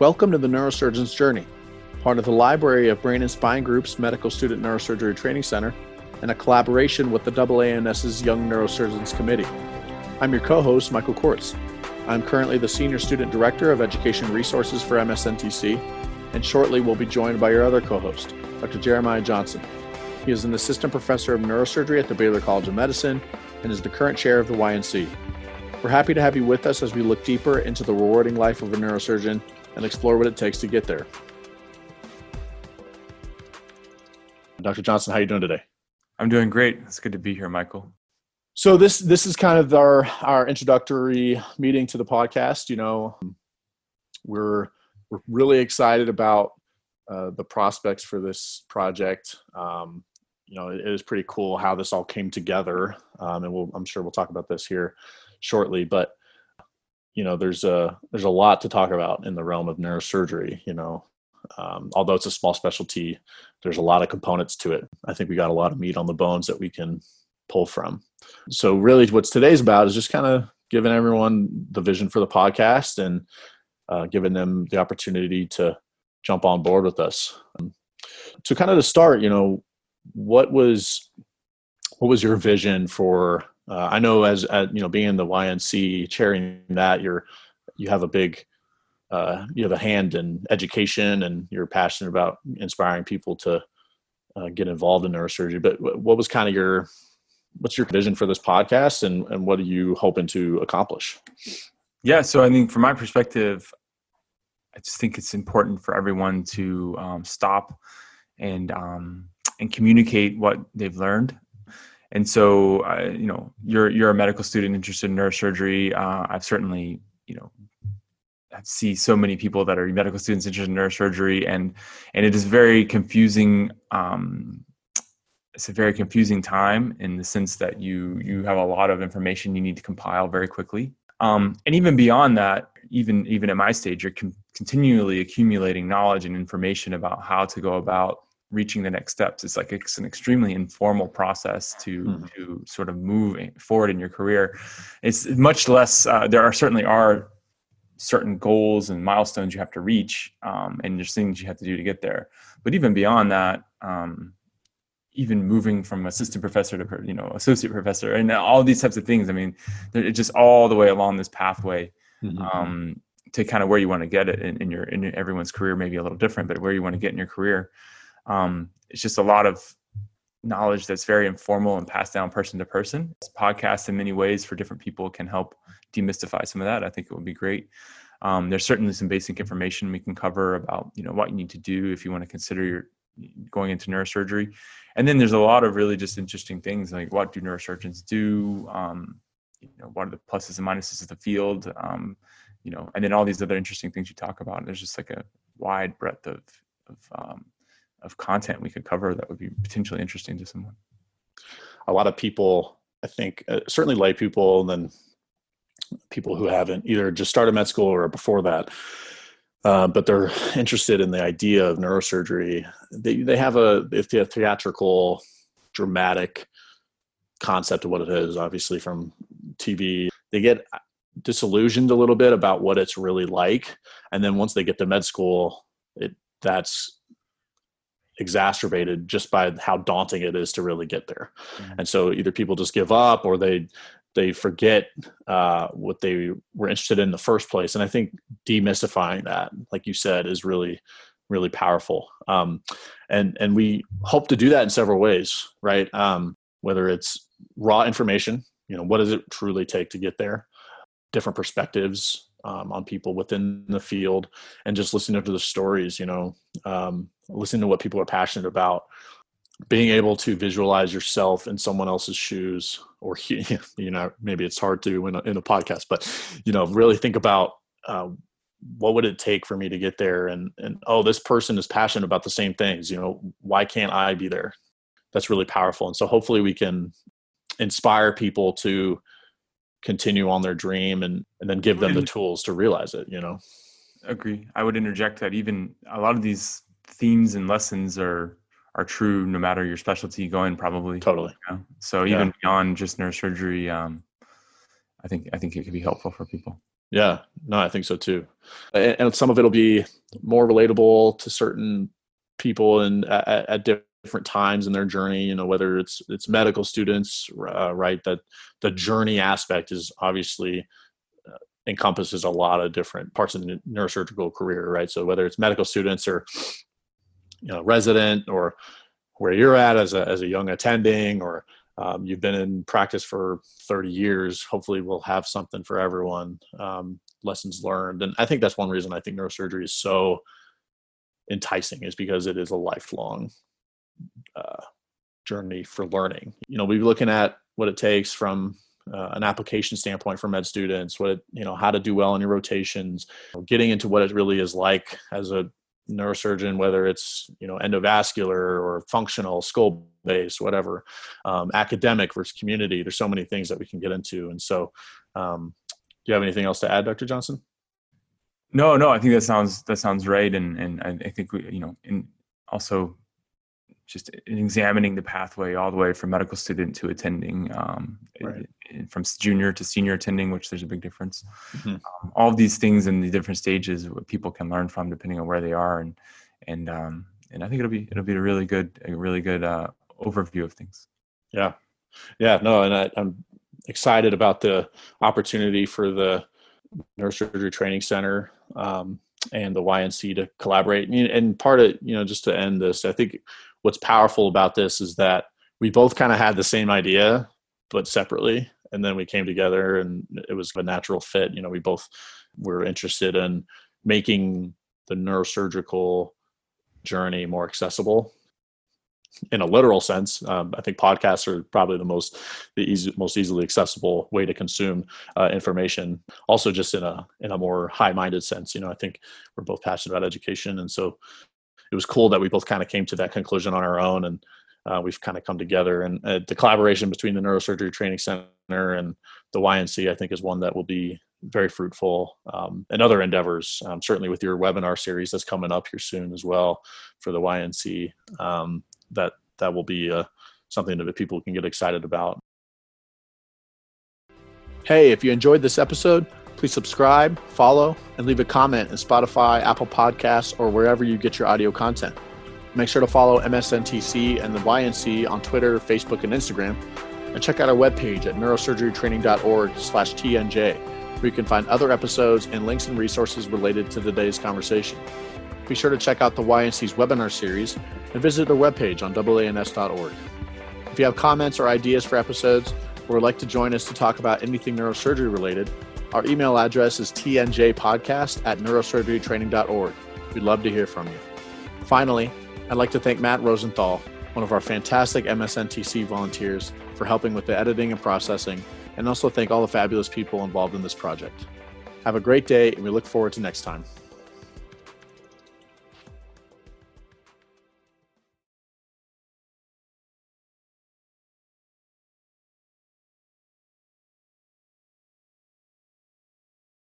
Welcome to the Neurosurgeon's Journey, part of the Library of Brain and Spine Group's Medical Student Neurosurgery Training Center and a collaboration with the AANS's Young Neurosurgeons Committee. I'm your co host, Michael Kortz. I'm currently the Senior Student Director of Education Resources for MSNTC, and shortly we'll be joined by your other co host, Dr. Jeremiah Johnson. He is an assistant professor of neurosurgery at the Baylor College of Medicine and is the current chair of the YNC. We're happy to have you with us as we look deeper into the rewarding life of a neurosurgeon and explore what it takes to get there. Dr. Johnson, how are you doing today? I'm doing great. It's good to be here, Michael. So this this is kind of our our introductory meeting to the podcast. You know, we're we're really excited about uh, the prospects for this project. Um, you know, it is pretty cool how this all came together, um, and we'll, I'm sure we'll talk about this here shortly. But you know there's a there's a lot to talk about in the realm of neurosurgery you know um, although it's a small specialty there's a lot of components to it. I think we got a lot of meat on the bones that we can pull from. So really what's today's about is just kind of giving everyone the vision for the podcast and uh, giving them the opportunity to jump on board with us. So kind of to start you know what was what was your vision for uh, I know as, as, you know, being in the YNC, chairing that, you're you have a big uh, you have a hand in education, and you're passionate about inspiring people to uh, get involved in neurosurgery. But what was kind of your what's your vision for this podcast, and and what are you hoping to accomplish? Yeah, so I think from my perspective, I just think it's important for everyone to um, stop and um, and communicate what they've learned and so uh, you know you're you're a medical student interested in neurosurgery. Uh, i've certainly you know I see so many people that are medical students interested in neurosurgery and and it is very confusing um, it's a very confusing time in the sense that you you have a lot of information you need to compile very quickly. Um, and even beyond that even even at my stage you're con- continually accumulating knowledge and information about how to go about reaching the next steps it's like it's an extremely informal process to mm-hmm. to sort of move forward in your career it's much less uh, there are certainly are certain goals and milestones you have to reach um, and there's things you have to do to get there but even beyond that um, even moving from assistant professor to you know associate professor and all these types of things i mean it's just all the way along this pathway mm-hmm. um, to kind of where you want to get it in, in your in everyone's career maybe a little different but where you want to get in your career um, it's just a lot of knowledge that's very informal and passed down person to person. Podcasts in many ways for different people can help demystify some of that. I think it would be great. Um, there's certainly some basic information we can cover about you know what you need to do if you want to consider your going into neurosurgery, and then there's a lot of really just interesting things like what do neurosurgeons do, um, you know what are the pluses and minuses of the field, um, you know, and then all these other interesting things you talk about. There's just like a wide breadth of of um, of content we could cover that would be potentially interesting to someone? A lot of people, I think, uh, certainly lay people, and then people who haven't either just started med school or before that, uh, but they're interested in the idea of neurosurgery. They they have a if they have theatrical, dramatic concept of what it is. Obviously, from TV, they get disillusioned a little bit about what it's really like, and then once they get to med school, it that's exacerbated just by how daunting it is to really get there. Mm-hmm. And so either people just give up or they they forget uh, what they were interested in, in the first place. And I think demystifying that, like you said, is really really powerful. Um, and and we hope to do that in several ways, right? Um, whether it's raw information, you know, what does it truly take to get there? Different perspectives, um, on people within the field and just listening to the stories you know um, listening to what people are passionate about. Being able to visualize yourself in someone else's shoes or you know maybe it's hard to in a, in a podcast but you know really think about uh, what would it take for me to get there? And and oh this person is passionate about the same things you know why can't i be there? That's really powerful. And so hopefully we can inspire people to continue on their dream and and then give them the tools to realize it you know agree i would interject that even a lot of these themes and lessons are are true no matter your specialty going probably totally you know? so even yeah. beyond just neurosurgery um i think i think it could be helpful for people Yeah, no, I think so too. And, and some of it'll be more relatable to certain people and at, at different times in their journey. You know, whether it's it's medical students, uh, right? That the journey aspect is obviously uh, encompasses a lot of different parts of the neurosurgical career, right? So whether it's medical students or you know resident or where you're at as a as a young attending or um, you've been in practice for 30 years hopefully we'll have something for everyone um, lessons learned and i think that's one reason i think neurosurgery is so enticing is because it is a lifelong uh, journey for learning you know we're looking at what it takes from uh, an application standpoint for med students what it, you know how to do well in your rotations getting into what it really is like as a neurosurgeon, whether it's you know endovascular or functional, skull based, whatever, um, academic versus community. There's so many things that we can get into, and so. Um, do you have anything else to add, Dr. Johnson? No, no, I think that sounds that sounds right, and and I think we, you know, and also just examining the pathway all the way from medical student to attending, um, right. from junior to senior attending, which there's a big difference. Mm-hmm. Um, all of these things in the different stages, what people can learn from depending on where they are, and and um, and I think it'll be it'll be a really good a really good uh, overview of things. Yeah, yeah, no, and I, I'm excited about the opportunity for the neurosurgery training center um, and the YNC to collaborate. And part of you know just to end this, I think what's powerful about this is that we both kind of had the same idea but separately and then we came together and it was a natural fit. You know we both were interested in making the neurosurgical journey more accessible in a literal sense. Um, i think podcasts are probably the most the easy, most easily accessible way to consume uh, information. Also just in a in a more high-minded sense you know i think we're both passionate about education and so it was cool that we both kind of came to that conclusion on our own and uh, we've kind of come together. And uh, the collaboration between the neurosurgery training center and the ync i think is one that will be very fruitful um, and other endeavors. Um, certainly with your webinar series that's coming up here soon as well for the ync um, that that will be uh, something that people can get excited about. Hey if you enjoyed this episode Please subscribe, follow, and leave a comment in Spotify, Apple Podcasts, or wherever you get your audio content. Make sure to follow MSNTC and the YNC on Twitter, Facebook, and Instagram. And check out our webpage at neurosurgerytraining.org slash TNJ, where you can find other episodes and links and resources related to today's conversation. Be sure to check out the YNC's webinar series and visit their webpage on AANS.org. If you have comments or ideas for episodes, or would like to join us to talk about anything neurosurgery related, our email address is tnjpodcast at neurosurgerytraining.org. We'd love to hear from you. Finally, I'd like to thank Matt Rosenthal, one of our fantastic MSNTC volunteers, for helping with the editing and processing, and also thank all the fabulous people involved in this project. Have a great day, and we look forward to next time.